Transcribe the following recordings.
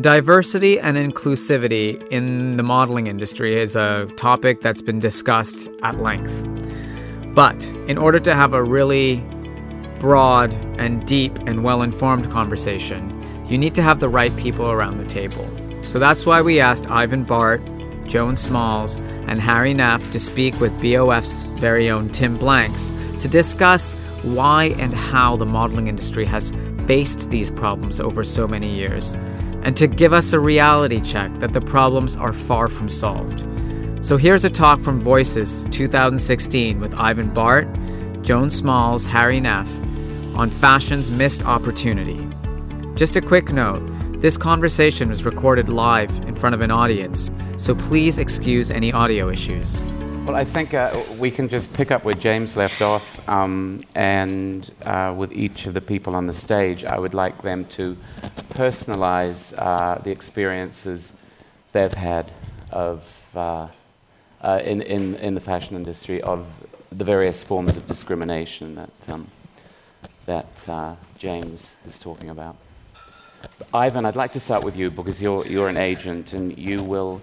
Diversity and inclusivity in the modeling industry is a topic that's been discussed at length. But in order to have a really broad and deep and well informed conversation, you need to have the right people around the table. So that's why we asked Ivan Bart, Joan Smalls, and Hari Nef to speak with BOF's very own Tim Blanks to discuss why and how the modeling industry has faced these problems over so many years, and to give us a reality check that the problems are far from solved. So here's a talk from Voices 2016 with Ivan Bart, Joan Smalls, Hari Nef on fashion's missed opportunity. Just a quick note this conversation was recorded live in front of an audience, so please excuse any audio issues. Well, I think uh, we can just pick up where James left off, um, and uh, with each of the people on the stage, I would like them to personalize uh, the experiences they've had of uh, uh, in, in, in the fashion industry of the various forms of discrimination that, um, that uh, James is talking about. Ivan, I'd like to start with you because you're, you're an agent and you will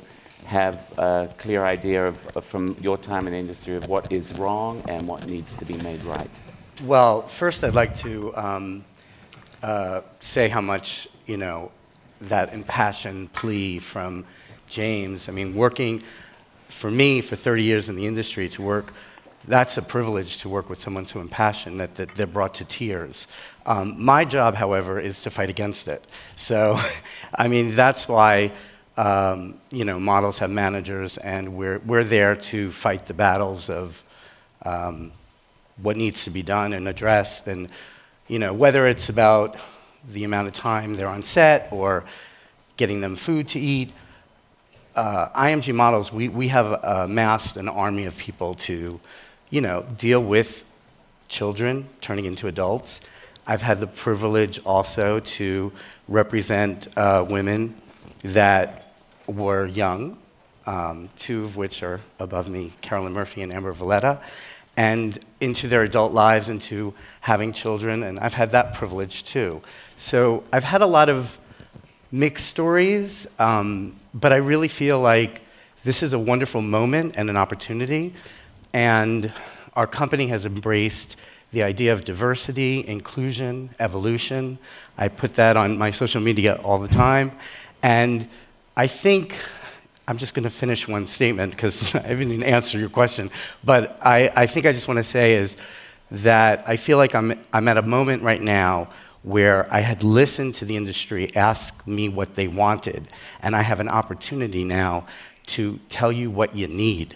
have a clear idea of, from your time in the industry of what is wrong and what needs to be made right. Well, first I'd like to um, uh, say how much, you know, that impassioned plea from James. I mean, working for me for 30 years in the industry to work that's a privilege to work with someone so impassioned that, that they're brought to tears. Um, my job, however, is to fight against it. So, I mean, that's why, um, you know, models have managers, and we're, we're there to fight the battles of um, what needs to be done and addressed. And, you know, whether it's about the amount of time they're on set or getting them food to eat, uh, IMG models, we, we have amassed an army of people to you know, deal with children turning into adults. I've had the privilege also to represent uh, women that were young, um, two of which are above me, Carolyn Murphy and Amber Valletta, and into their adult lives, into having children, and I've had that privilege too. So I've had a lot of mixed stories, um, but I really feel like this is a wonderful moment and an opportunity and our company has embraced the idea of diversity, inclusion, evolution. I put that on my social media all the time. And I think, I'm just going to finish one statement because I haven't even answered your question. But I, I think I just want to say is that I feel like I'm, I'm at a moment right now where I had listened to the industry ask me what they wanted, and I have an opportunity now to tell you what you need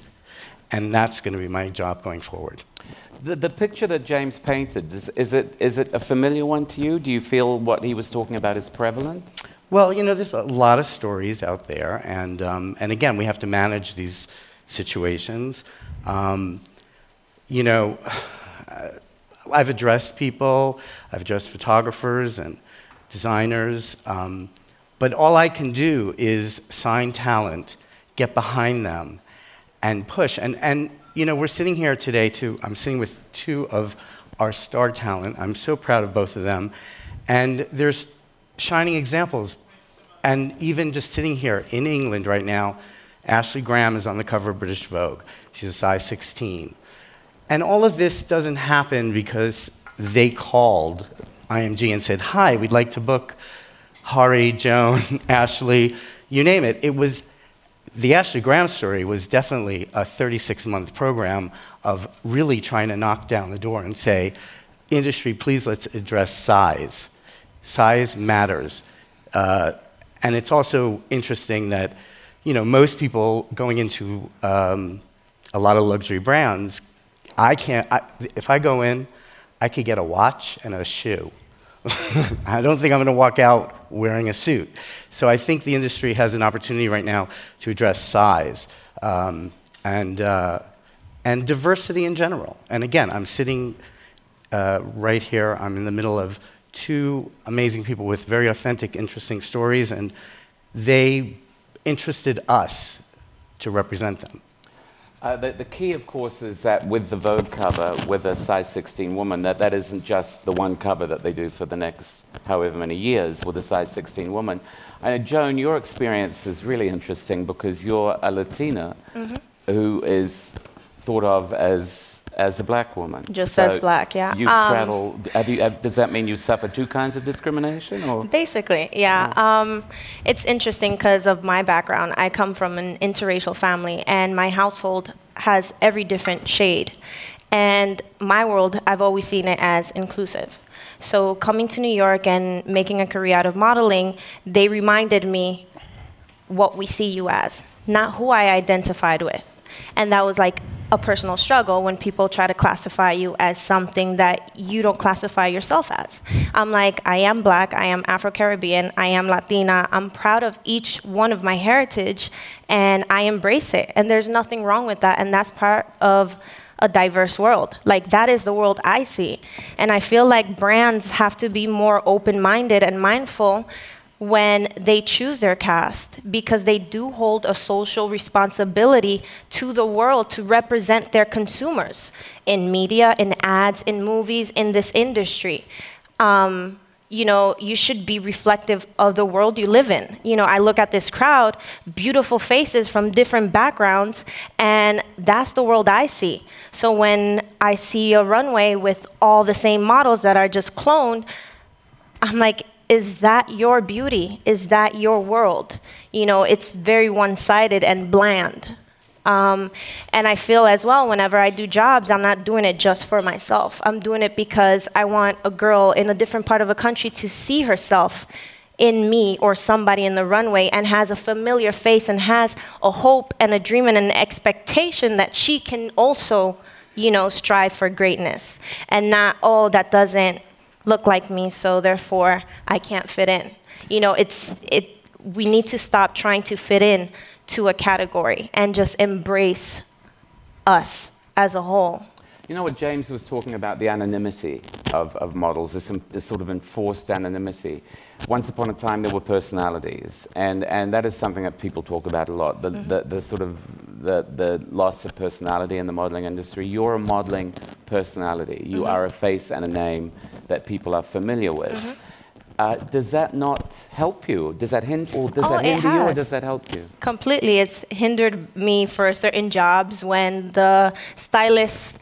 and that's going to be my job going forward. The, the picture that James painted, is, is, it, is it a familiar one to you? Do you feel what he was talking about is prevalent? Well, you know, there's a lot of stories out there, and, um, and again, we have to manage these situations. Um, you know, I've addressed people, I've addressed photographers and designers, um, but all I can do is sign talent, get behind them, and push. And, and you know, we're sitting here today. I'm sitting with two of our star talent. I'm so proud of both of them. And there's shining examples. And even just sitting here in England right now, Ashley Graham is on the cover of British Vogue. She's a size 16. And all of this doesn't happen because they called IMG and said, Hi, we'd like to book Hari, Joan, Ashley, you name it. It was the Ashley Graham story was definitely a 36 month program of really trying to knock down the door and say, industry, please let's address size. Size matters. Uh, and it's also interesting that, you know, most people going into um, a lot of luxury brands, I can't, I, if I go in, I could get a watch and a shoe. I don't think I'm going to walk out wearing a suit. So I think the industry has an opportunity right now to address size um, and, uh, and diversity in general. And again, I'm sitting uh, right here, I'm in the middle of two amazing people with very authentic, interesting stories, and they interested us to represent them. Uh, the, the, key, of course, is that with the Vogue cover, with a size 16 woman, that that isn't just the one cover that they do for the next however many years with a size 16 woman. I know, Joan, your experience is really interesting because you're a Latina mm-hmm. who is thought of as as a black woman. Just so as black, yeah. You um, straddle. Have you, have, does that mean you suffer two kinds of discrimination, or? Basically, yeah. yeah. Um, it's interesting because of my background. I come from an interracial family, and my household has every different shade. And my world, I've always seen it as inclusive. So coming to New York and making a career out of modeling, they reminded me what we see you as, not who I identified with. And that was like a personal struggle when people try to classify you as something that you don't classify yourself as. I'm like, I am black, I am Afro Caribbean, I am Latina. I'm proud of each one of my heritage and I embrace it. And there's nothing wrong with that. And that's part of a diverse world. Like, that is the world I see. And I feel like brands have to be more open minded and mindful when they choose their cast because they do hold a social responsibility to the world to represent their consumers in media, in ads, in movies, in this industry. Um, you know, you should be reflective of the world you live in. You know, I look at this crowd, beautiful faces from different backgrounds, and that's the world I see. So when I see a runway with all the same models that are just cloned, I'm like, is that your beauty? Is that your world? You know, it's very one sided and bland. Um, and I feel as well, whenever I do jobs, I'm not doing it just for myself. I'm doing it because I want a girl in a different part of a country to see herself in me or somebody in the runway and has a familiar face and has a hope and a dream and an expectation that she can also, you know, strive for greatness. And not, oh, that doesn't look like me, so therefore I can't fit in. You know, it's it. We need to stop trying to fit in to a category and just embrace us as a whole. You know what James was talking about the anonymity of, of models, this, this, sort of enforced anonymity. Once upon a time, there were personalities, and, and that is something that people talk about a lot. The, mm-hmm. the, the, sort of the, the loss of personality in the modeling industry. You're a modeling personality. You mm-hmm. are a face and a name that people are familiar with. Mm-hmm. Uh, does that not help you? Does that hinder, or does oh, that hinder you, or does that help you? Completely, it's hindered me for certain jobs when the stylist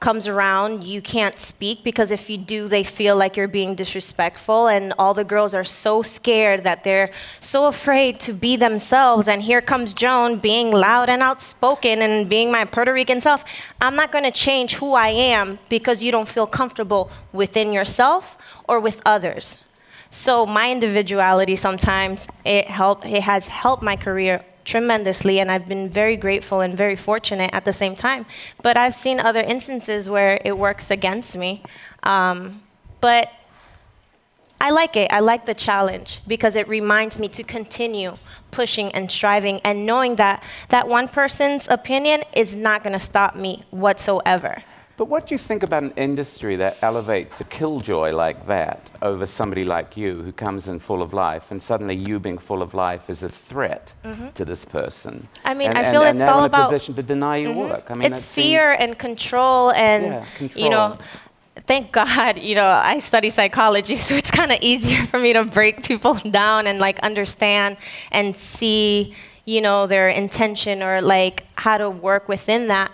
comes around, you can't speak because if you do, they feel like you're being disrespectful. And all the girls are so scared that they're so afraid to be themselves. And here comes Joan being loud and outspoken and being my Puerto Rican self. I'm not going to change who I am because you don't feel comfortable within yourself or with others. So my individuality sometimes it helped it has helped my career tremendously, and I've been very grateful and very fortunate at the same time. But I've seen other instances where it works against me. Um, but I like it. I like the challenge because it reminds me to continue pushing and striving and knowing that that one person's opinion is not going to stop me whatsoever. But what do you think about an industry that elevates a killjoy like that over somebody like you who comes in full of life, and suddenly you being full of life is a threat mm-hmm. to this person? I mean, and, I feel and, it's all in about a position to deny your mm-hmm. work. I mean, it's fear and control, and yeah, control. you know thank God, you know, I study psychology, so it's kind of easier for me to break people down and like understand and see, you know, their intention or like how to work within that.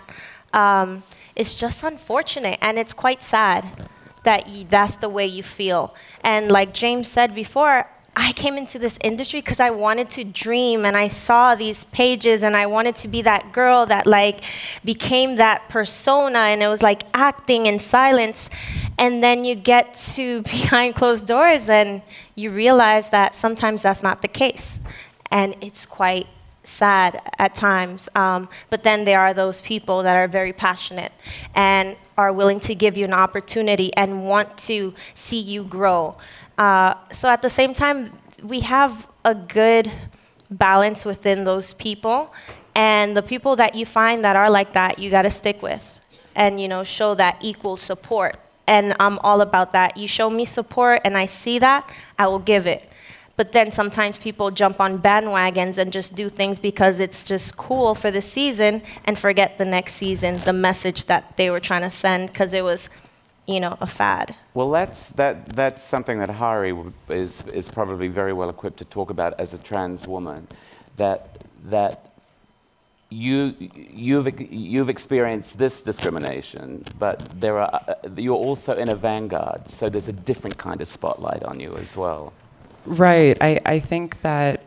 Um, it's just unfortunate and it's quite sad that that's the way you feel. And like James said before, I came into this industry because I wanted to dream and I saw these pages and I wanted to be that girl that like became that persona and it was like acting in silence. And then you get to behind closed doors and you realize that sometimes that's not the case. And it's quite sad at times. Um, but then there are those people that are very passionate and are willing to give you an opportunity and want to see you grow. Uh, so at the same time, we have a good balance within those people. And the people that you find that are like that, you got to stick with and you know show that equal support. And I'm all about that. You show me support and I see that, I will give it but then sometimes people jump on bandwagons and just do things because it's just cool for the season and forget the next season the message that they were trying to send because it was you know a fad well that's that that's something that hari is is probably very well equipped to talk about as a trans woman that that you, you've, you've experienced this discrimination, but there are, you're also in a vanguard, so there's a different kind of spotlight on you as well. Right. I, I think that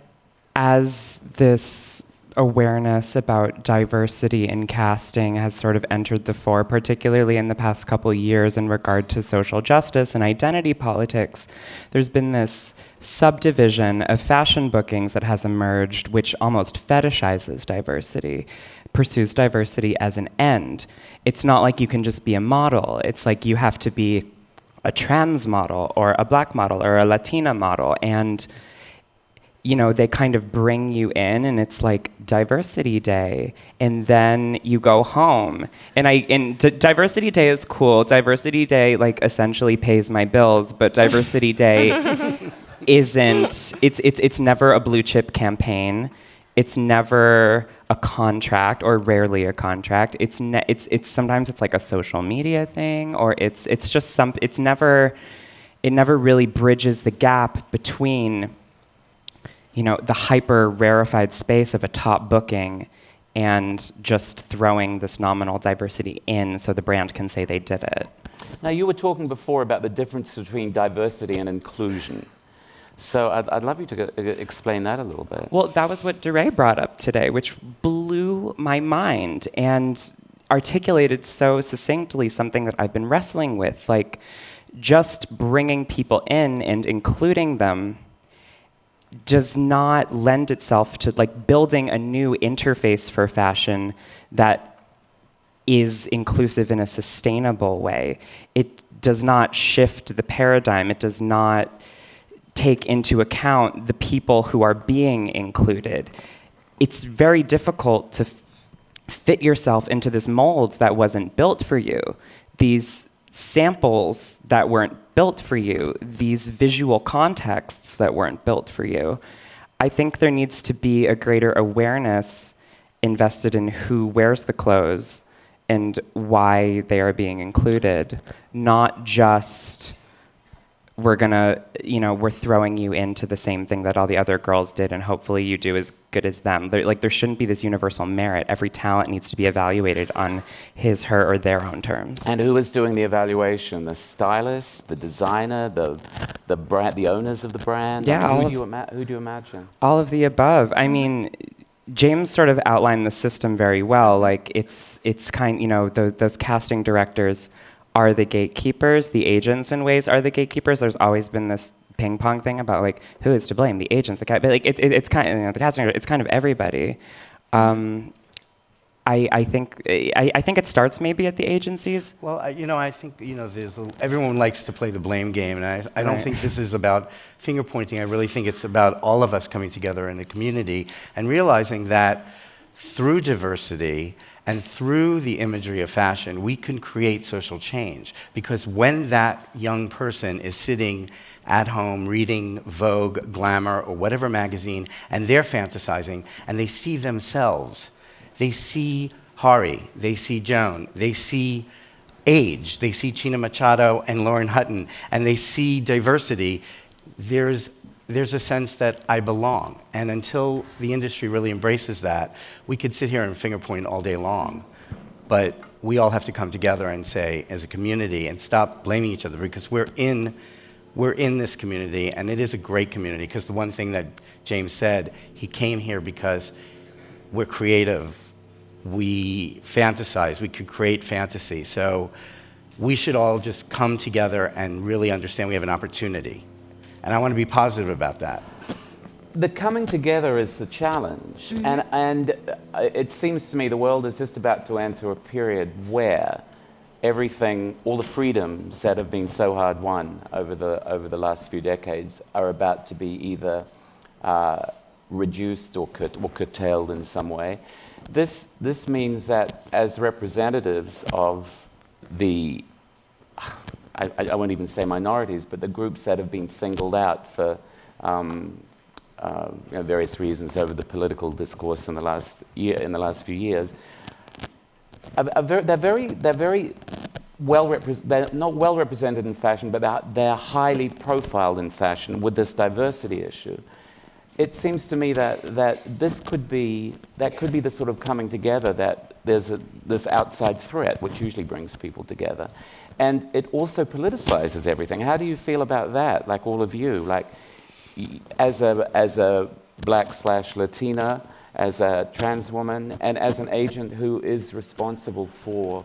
as this awareness about diversity in casting has sort of entered the fore, particularly in the past couple years in regard to social justice and identity politics, there's been this subdivision of fashion bookings that has emerged, which almost fetishizes diversity, pursues diversity as an end. It's not like you can just be a model, it's like you have to be a trans model or a black model or a Latina model. And you know, they kind of bring you in and it's like diversity day and then you go home. And I and d- diversity day is cool. Diversity day like essentially pays my bills, but diversity day isn't it's it's it's never a blue chip campaign. It's never a contract or rarely a contract. It's ne- it's it's sometimes it's like a social media thing or it's it's just some it's never it never really bridges the gap between you know, the hyper rarefied space of a top booking and just throwing this nominal diversity in so the brand can say they did it. Now, you were talking before about the difference between diversity and inclusion. So I'd, I'd love you to uh, explain that a little bit. Well, that was what DeRay brought up today, which blew my mind and articulated so succinctly something that I've been wrestling with. Like, just bringing people in and including them does not lend itself to like building a new interface for fashion that is inclusive in a sustainable way. It does not shift the paradigm. It does not take into account the people who are being included. It's very difficult to fit yourself into this mold that wasn't built for you. These samples that weren't built for you, these visual contexts that weren't built for you. I think there needs to be a greater awareness invested in who wears the clothes and why they are being included, not just we're gonna, you know, we're throwing you into the same thing that all the other girls did, and hopefully you do as good as them. There, like there shouldn't be this universal merit. Every talent needs to be evaluated on his, her, or their own terms. And who is doing the evaluation? The stylist, the designer, the the brand, the owners of the brand. Yeah. I mean, who, do you ima- who do you imagine? All of the above. I mean. James sort of outlined the system very well. Like it's it's kind, you know, the, those casting directors are the gatekeepers, the agents in ways are the gatekeepers. There's always been this ping pong thing about like who is to blame, the agents, the cat, but like it, it, it's kind of you know, the casting, it's kind of everybody. Um, I, I think I, I, think it starts maybe at the agencies. Well, I, you know, I think you know, there's a, everyone likes to play the blame game, and I, I don't right. think this is about finger pointing. I really think it's about all of us coming together in a community and realizing that through diversity and through the imagery of fashion, we can create social change. Because when that young person is sitting at home reading Vogue, Glamour, or whatever magazine, and they're fantasizing, and they see themselves, they see Hari, they see Joan, they see age, they see China Machado and Lauren Hutton, and they see diversity, there's there's a sense that I belong. And until the industry really embraces that, we could sit here and finger point all day long. But we all have to come together and say, as a community, and stop blaming each other because we're in, we're in this community, and it is a great community. Because the one thing that James said, he came here because we're creative, we fantasize, we could create fantasy. So we should all just come together and really understand we have an opportunity. And I want to be positive about that. The coming together is the challenge. Mm-hmm. And, and uh, it seems to me the world is just about to enter a period where everything, all the freedoms that have been so hard won over the, over the last few decades are about to be either uh, reduced or, cur- or curtailed in some way. This, this means that as representatives of the I, I, won't even say minorities, but the groups that have been singled out for um, uh, you know, various reasons over the political discourse in the last year, in the last few years. Are, are very, they're very, they're very well they're not well represented in fashion, but they're, they're highly profiled in fashion with this diversity issue. It seems to me that, that this could be, that could be the sort of coming together that there's a, this outside threat, which usually brings people together. And it also politicizes everything. How do you feel about that, like all of you? Like, as a, as a black slash Latina, as a trans woman, and as an agent who is responsible for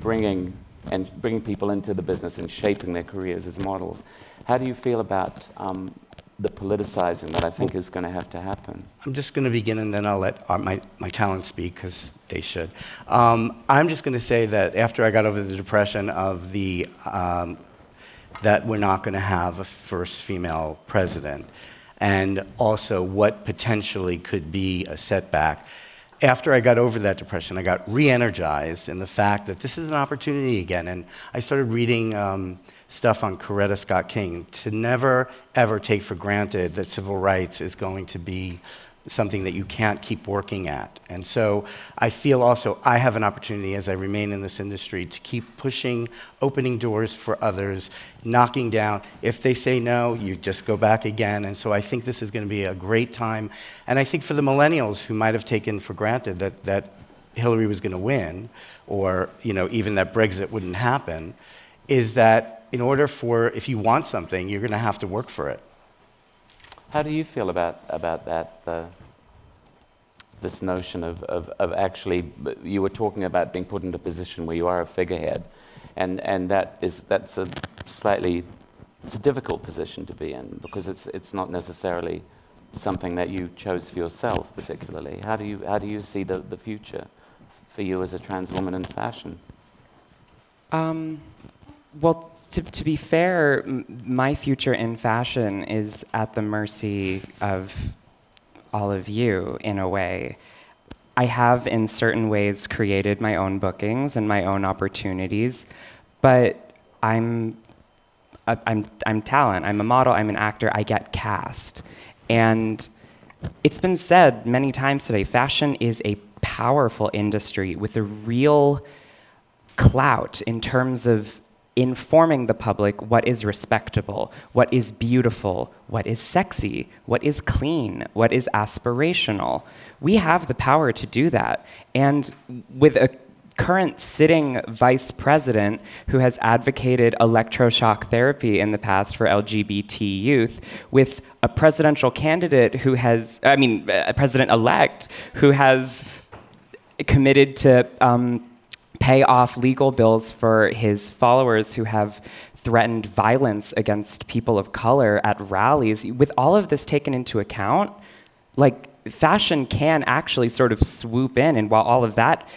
bringing and bringing people into the business and shaping their careers as models. How do you feel about um, the politicizing that I think is going to have to happen? I'm just going to begin and then I'll let our, my, my talent speak because they should. Um, I'm just going to say that after I got over the depression of the, um, that we're not going to have a first female president, and also what potentially could be a setback after I got over that depression, I got re energized in the fact that this is an opportunity again. And I started reading um, stuff on Coretta Scott King to never, ever take for granted that civil rights is going to be something that you can't keep working at. And so I feel also I have an opportunity as I remain in this industry to keep pushing, opening doors for others, knocking down. If they say no, you just go back again. And so I think this is going to be a great time. And I think for the millennials who might have taken for granted that, that Hillary was going to win, or you know, even that Brexit wouldn't happen, is that in order for, if you want something, you're going to have to work for it. How do you feel about, about that? Uh, this notion of, of, of actually, you were talking about being put into a position where you are a figurehead. And, and that is, that's a slightly, it's a difficult position to be in because it's, it's not necessarily something that you chose for yourself particularly. How do you, how do you see the, the future for you as a trans woman in fashion? Um, well, to, to be fair, my future in fashion is at the mercy of all of you in a way. I have, in certain ways, created my own bookings and my own opportunities, but I'm, I'm, I'm talent. I'm a model. I'm an actor. I get cast. And it's been said many times today fashion is a powerful industry with a real clout in terms of informing the public what is respectable, what is beautiful, what is sexy, what is clean, what is aspirational. We have the power to do that. And with a current sitting vice president who has advocated electroshock therapy in the past for LGBT youth, with a presidential candidate who has, I mean, a president elect who has committed to um, pay off legal bills for his followers who have threatened violence against people of color at rallies. With all of this taken into account, like fashion can actually sort of swoop in, and while all of that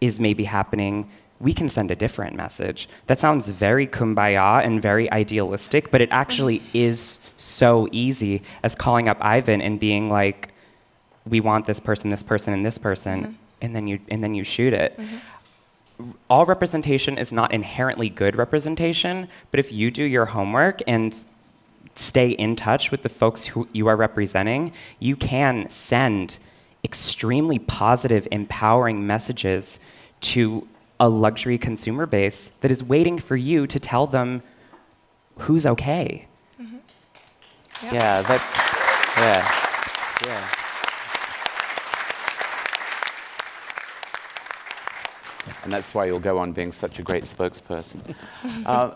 is maybe happening, we can send a different message. That sounds very kumbaya and very idealistic, but it actually is so easy as calling up Ivan and being like, we want this person, this person, and this person, mm-hmm. and then you and then you shoot it. Mm-hmm all representation is not inherently good representation, but if you do your homework and stay in touch with the folks who you are representing, you can send extremely positive, empowering messages to a luxury consumer base that is waiting for you to tell them who's okay. Mm-hmm. Yep. Yeah, that's, yeah, yeah. And that's why you'll go on being such a great spokesperson. uh,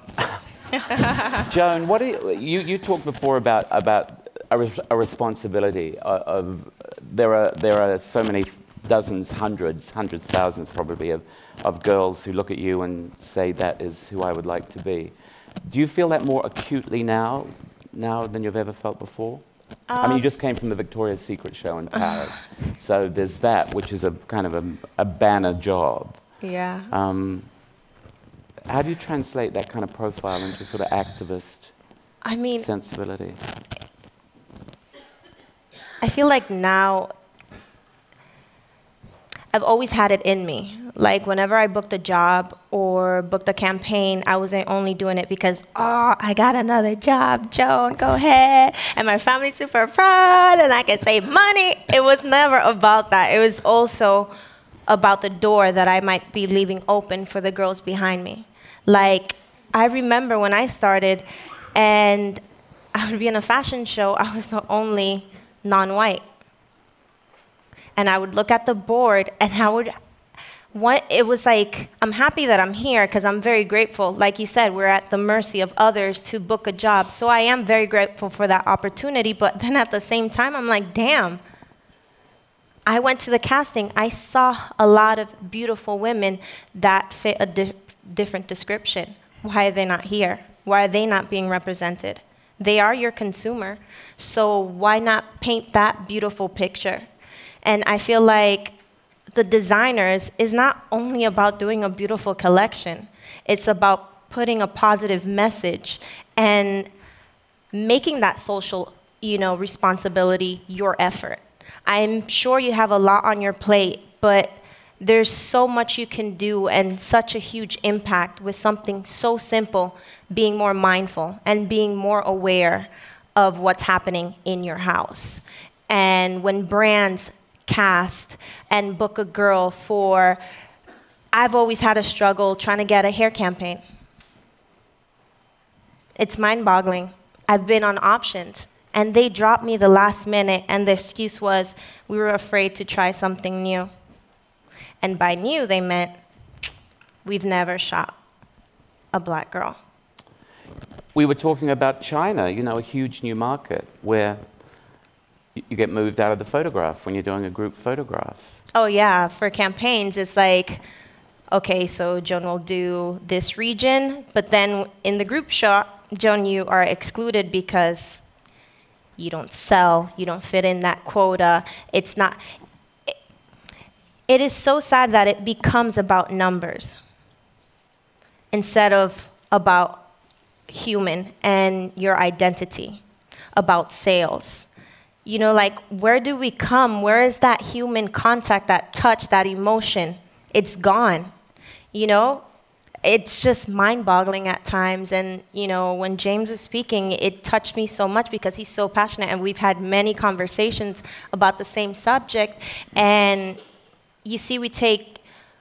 Joan, what you, you, you, talked before about, about a, res, a responsibility of, of, there, are, there are so many dozens, hundreds, hundreds, thousands probably of, of girls who look at you and say, that is who I would like to be. Do you feel that more acutely now, now than you've ever felt before? Um, I mean, you um, just came from the Victoria's Secret show in Paris, so there's that, which is a kind of a, a banner job. Yeah. Um, how do you translate that kind of profile into sort of activist I mean, sensibility? I feel like now I've always had it in me. Like whenever I booked a job or booked a campaign, I wasn't only doing it because, oh, I got another job, Joan, go ahead. And my family's super proud and I can save money. It was never about that. It was also about the door that I might be leaving open for the girls behind me. Like, I remember when I started and I would be in a fashion show, I was the only non white. And I would look at the board and I would what it was like i'm happy that i'm here because i'm very grateful like you said we're at the mercy of others to book a job so i am very grateful for that opportunity but then at the same time i'm like damn i went to the casting. I saw a lot of beautiful women that fit a di- different description. Why are they not here? Why are they not being represented? They are your consumer. So why not paint that beautiful picture? And i feel like the designers is not only about doing a beautiful collection, it's about putting a positive message and making that social you know, responsibility your effort. I'm sure you have a lot on your plate, but there's so much you can do and such a huge impact with something so simple being more mindful and being more aware of what's happening in your house. And when brands cast and book a girl for. I've always had a struggle trying to get a hair campaign. It's mind boggling. I've been on options, and they dropped me the last minute, and the excuse was we were afraid to try something new. And by new, they meant we've never shot a black girl. We were talking about China, you know, a huge new market where you get moved out of the photograph when you're doing a group photograph. Oh, yeah. For campaigns, it's like, okay, so Joan will do this region, but then in the group shot, Joan, you are excluded because you don't sell, you don't fit in that quota. It's not. It, it is so sad that it becomes about numbers instead of about human and your identity, about sales you know, like where do we come? Where is that human contact, that touch, that emotion? It's gone. You know, it's just mind boggling at times. And, you know, when James was speaking, it touched me so much because he's so passionate. And we've had many conversations about the same subject. And you see, we take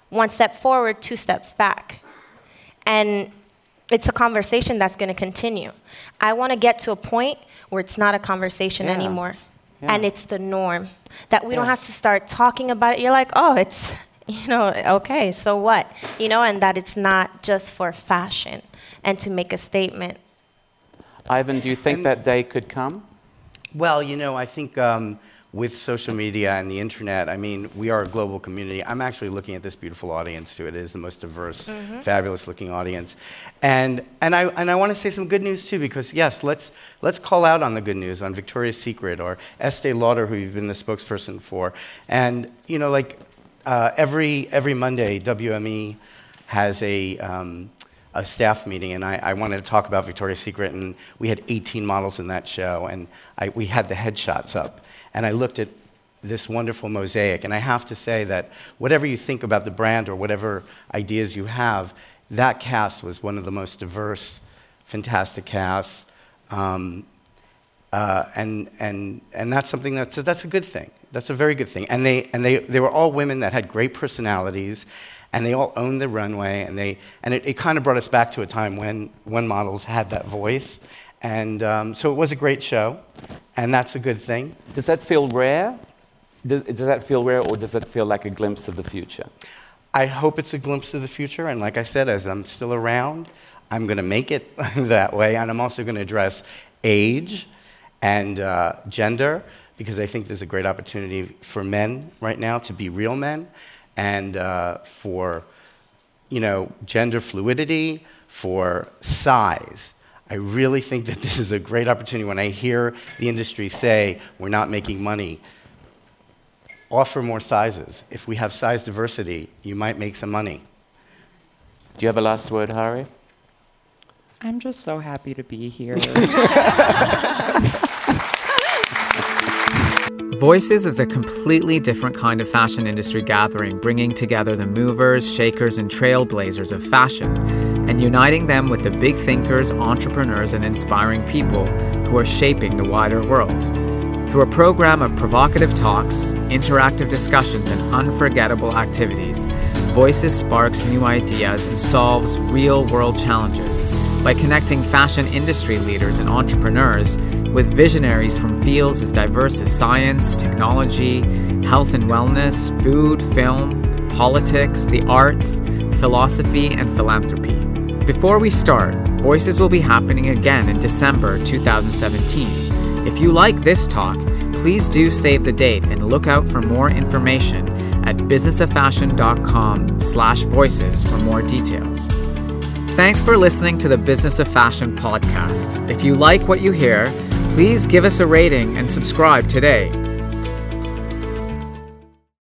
one step forward, two steps back. And it's a conversation that's going to continue. I want to get to a point where it's not a conversation yeah. anymore yeah. and it's the norm. That we yeah. don't have to start talking about it. You're like, oh, it's, you know, okay, so what? You know, and that it's not just for fashion and to make a statement. Ivan, do you think and that day could come? Well, you know, I think um, with social media and the internet, I mean, we are a global community. I'm actually looking at this beautiful audience too. It is the most diverse, mm-hmm. fabulous looking audience. And, and I, and I want to say some good news too, because yes, let's, let's call out on the good news on Victoria's Secret or Estee Lauder, who you've been the spokesperson for. And, you know, like uh, every, every Monday, WME has a, um, a staff meeting, and I, I, wanted to talk about Victoria's Secret, and we had 18 models in that show, and I, we had the headshots up and I looked at this wonderful mosaic. And I have to say that whatever you think about the brand or whatever ideas you have, that cast was one of the most diverse, fantastic casts. Um, uh, and, and, and that's something that's, that's a good thing. That's a very good thing. And, they, and they, they were all women that had great personalities, and they all owned the runway, and, they, and it, it kind of brought us back to a time when, when models had that voice. And um, so it was a great show and that's a good thing. Does that feel rare? Does, does that feel rare, or does that feel like a glimpse of the future? I hope it's a glimpse of the future, and like I said, as I'm still around, I'm going to make it that way, and I'm also going to address age and uh, gender because I think there's a great opportunity for men right now to be real men, and uh, for you know gender fluidity, for size. I really think that this is a great opportunity when I hear the industry say we're not making money. Offer more sizes. If we have size diversity, you might make some money. Do you have a last word, Hari? I'm just so happy to be here. Voices is a completely different kind of fashion industry gathering, bringing together the movers, shakers, and trailblazers of fashion and uniting them with the big thinkers, entrepreneurs, and inspiring people who are shaping the wider world. Through a program of provocative talks, interactive discussions, and unforgettable activities, Voices sparks new ideas and solves real world challenges by connecting fashion industry leaders and entrepreneurs with visionaries from fields as diverse as science, technology, health and wellness, food, film, politics, the arts, philosophy, and philanthropy. Before we start, Voices will be happening again in December 2017. If you like this talk, please do save the date and look out for more information at businessoffashion.com slash voices for more details. Thanks for listening to the Business of Fashion podcast. If you like what you hear, please give us a rating and subscribe today